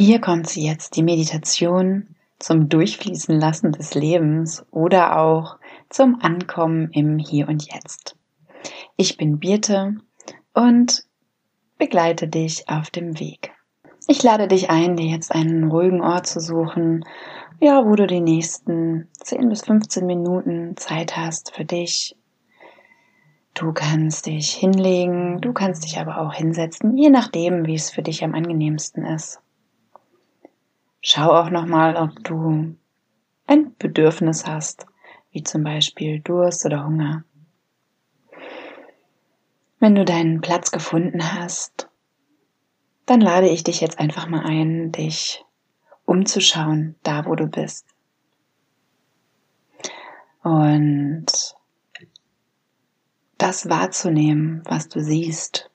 Hier kommt sie jetzt, die Meditation zum Durchfließen lassen des Lebens oder auch zum Ankommen im Hier und Jetzt. Ich bin Birte und begleite dich auf dem Weg. Ich lade dich ein, dir jetzt einen ruhigen Ort zu suchen, ja, wo du die nächsten 10 bis 15 Minuten Zeit hast für dich. Du kannst dich hinlegen, du kannst dich aber auch hinsetzen, je nachdem, wie es für dich am angenehmsten ist. Schau auch nochmal, ob du ein Bedürfnis hast, wie zum Beispiel Durst oder Hunger. Wenn du deinen Platz gefunden hast, dann lade ich dich jetzt einfach mal ein, dich umzuschauen, da wo du bist. Und das wahrzunehmen, was du siehst.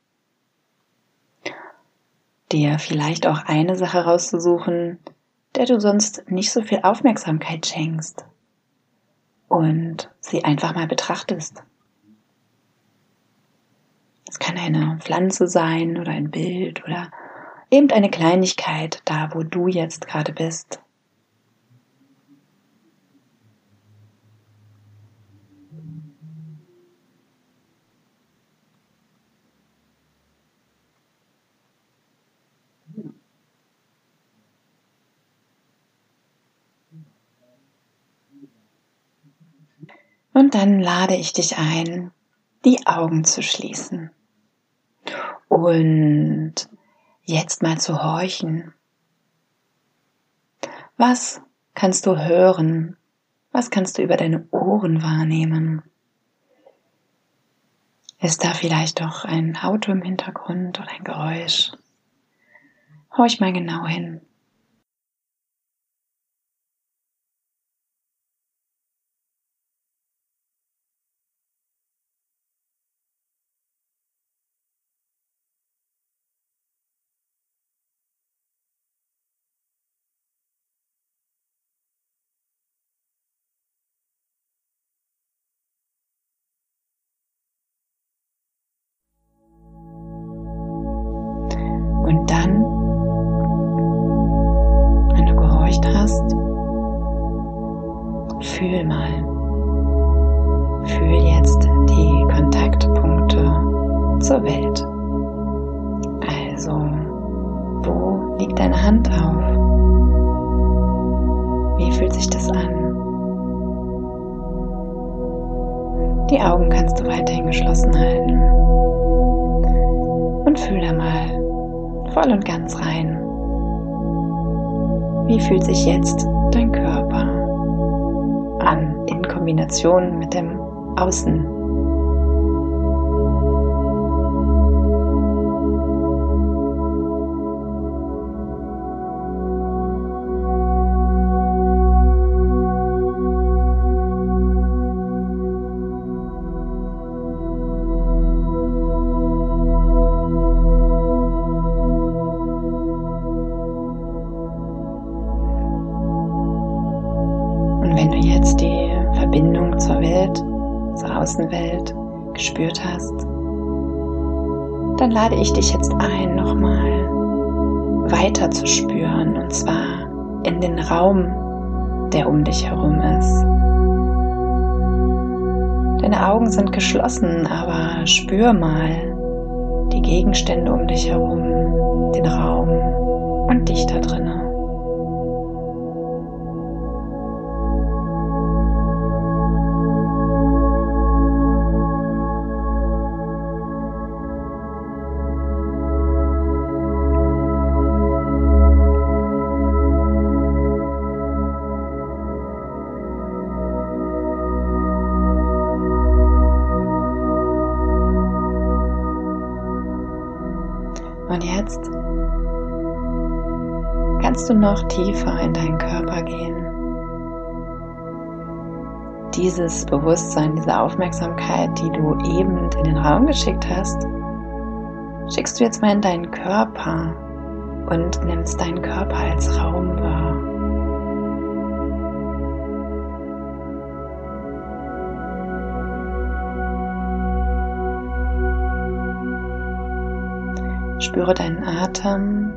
Dir vielleicht auch eine Sache rauszusuchen, der du sonst nicht so viel Aufmerksamkeit schenkst und sie einfach mal betrachtest. Es kann eine Pflanze sein oder ein Bild oder eben eine Kleinigkeit da, wo du jetzt gerade bist. Und dann lade ich dich ein, die Augen zu schließen und jetzt mal zu horchen. Was kannst du hören? Was kannst du über deine Ohren wahrnehmen? Ist da vielleicht doch ein Auto im Hintergrund oder ein Geräusch? Horch mal genau hin. Fühl mal. Fühl jetzt die Kontaktpunkte zur Welt. Also, wo liegt deine Hand auf? Wie fühlt sich das an? Die Augen kannst du weiterhin geschlossen halten. Und fühl da mal voll und ganz rein. Wie fühlt sich jetzt dein Körper? An in Kombination mit dem Außen. Außenwelt gespürt hast, dann lade ich dich jetzt ein, nochmal weiter zu spüren und zwar in den Raum, der um dich herum ist. Deine Augen sind geschlossen, aber spür mal die Gegenstände um dich herum, den Raum und dich da drinnen. Jetzt kannst du noch tiefer in deinen Körper gehen. Dieses Bewusstsein, diese Aufmerksamkeit, die du eben in den Raum geschickt hast, schickst du jetzt mal in deinen Körper und nimmst deinen Körper als Raum wahr. Spüre deinen Atem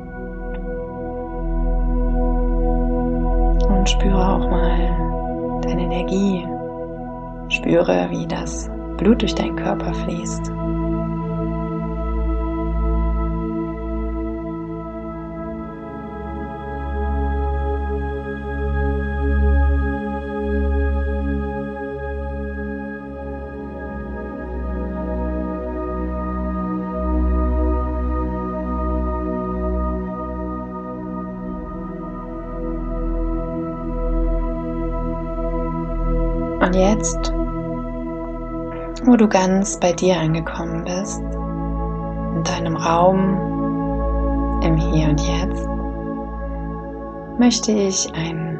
und spüre auch mal deine Energie. Spüre, wie das Blut durch deinen Körper fließt. Jetzt, wo du ganz bei dir angekommen bist, in deinem Raum, im Hier und Jetzt, möchte ich ein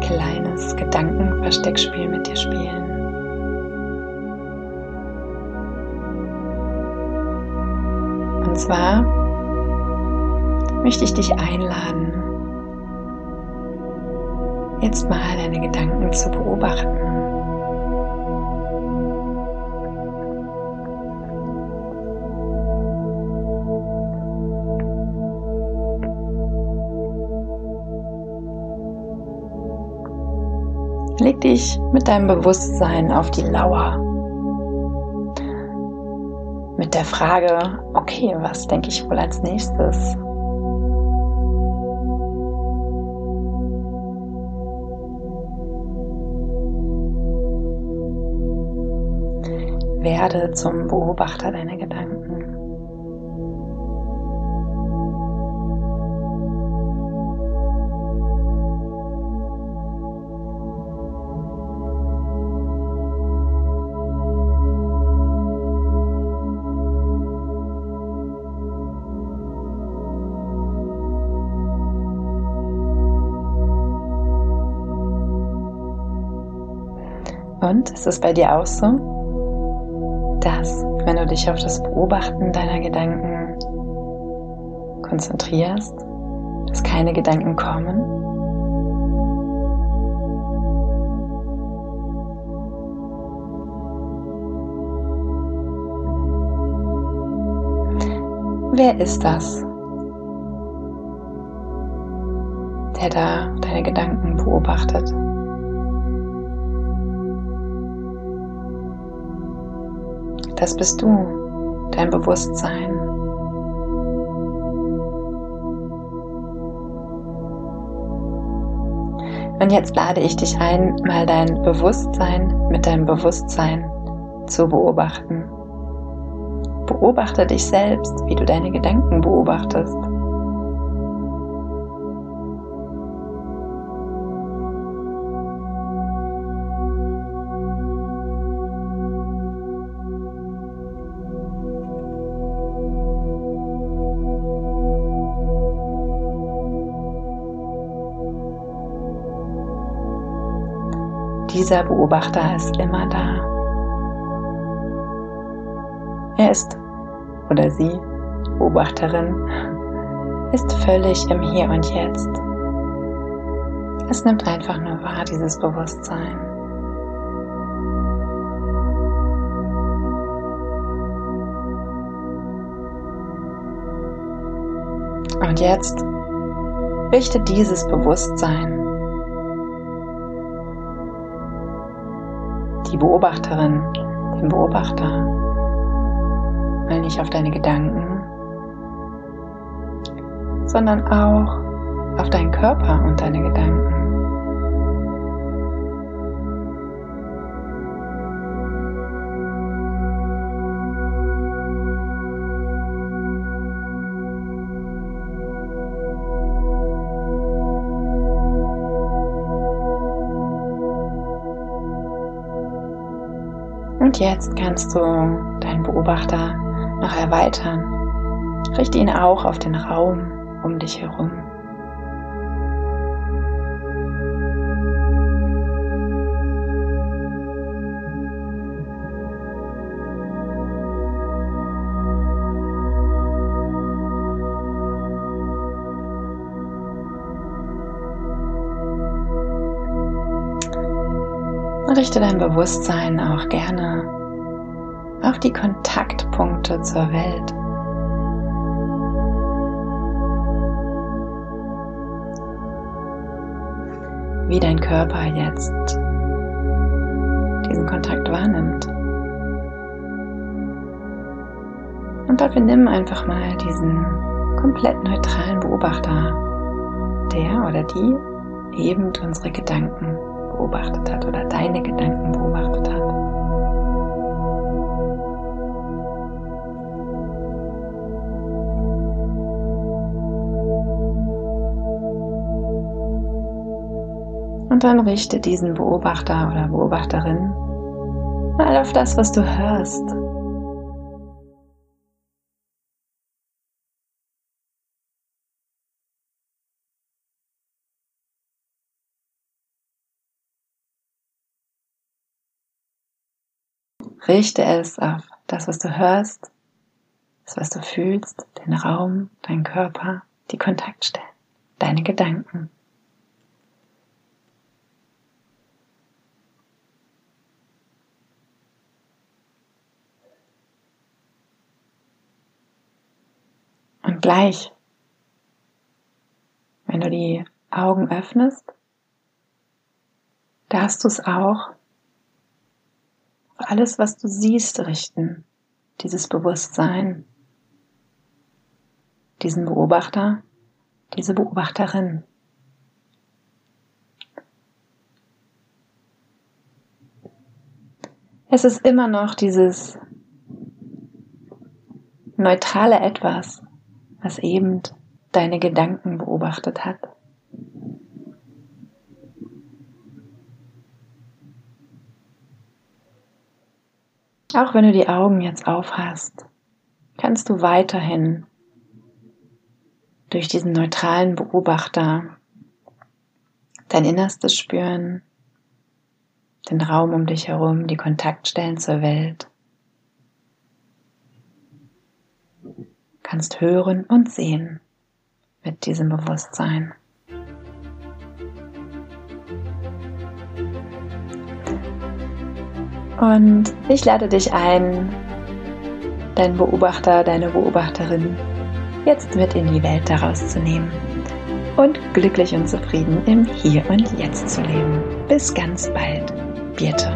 kleines Gedankenversteckspiel mit dir spielen. Und zwar möchte ich dich einladen, jetzt mal deine Gedanken zu beobachten. Leg dich mit deinem Bewusstsein auf die Lauer. Mit der Frage, okay, was denke ich wohl als nächstes? Werde zum Beobachter deiner Gedanken. Und ist es bei dir auch so? Dass, wenn du dich auf das Beobachten deiner Gedanken konzentrierst, dass keine Gedanken kommen. Wer ist das, der da deine Gedanken beobachtet? Das bist du, dein Bewusstsein. Und jetzt lade ich dich ein, mal dein Bewusstsein mit deinem Bewusstsein zu beobachten. Beobachte dich selbst, wie du deine Gedanken beobachtest. Dieser Beobachter ist immer da. Er ist oder sie, Beobachterin, ist völlig im Hier und Jetzt. Es nimmt einfach nur wahr, dieses Bewusstsein. Und jetzt richte dieses Bewusstsein die Beobachterin, den Beobachter, mal nicht auf deine Gedanken, sondern auch auf deinen Körper und deine Gedanken. Jetzt kannst du deinen Beobachter noch erweitern. Richte ihn auch auf den Raum um dich herum. Richte dein Bewusstsein auch gerne auf die Kontaktpunkte zur Welt. wie dein Körper jetzt diesen Kontakt wahrnimmt. Und dafür nimm einfach mal diesen komplett neutralen Beobachter, der oder die eben unsere Gedanken beobachtet hat oder deine Gedanken beobachtet hat. Und dann richte diesen Beobachter oder Beobachterin mal auf das, was du hörst. Richte es auf das, was du hörst, das, was du fühlst, den Raum, dein Körper, die Kontaktstellen, deine Gedanken. Und gleich, wenn du die Augen öffnest, darfst du es auch alles, was du siehst, richten. Dieses Bewusstsein, diesen Beobachter, diese Beobachterin. Es ist immer noch dieses neutrale Etwas, was eben deine Gedanken beobachtet hat. Auch wenn du die Augen jetzt aufhast, kannst du weiterhin durch diesen neutralen Beobachter dein Innerstes spüren, den Raum um dich herum, die Kontaktstellen zur Welt. kannst hören und sehen mit diesem Bewusstsein. Und ich lade dich ein, deinen Beobachter, deine Beobachterin jetzt mit in die Welt daraus zu nehmen und glücklich und zufrieden im Hier und Jetzt zu leben. Bis ganz bald, Birte.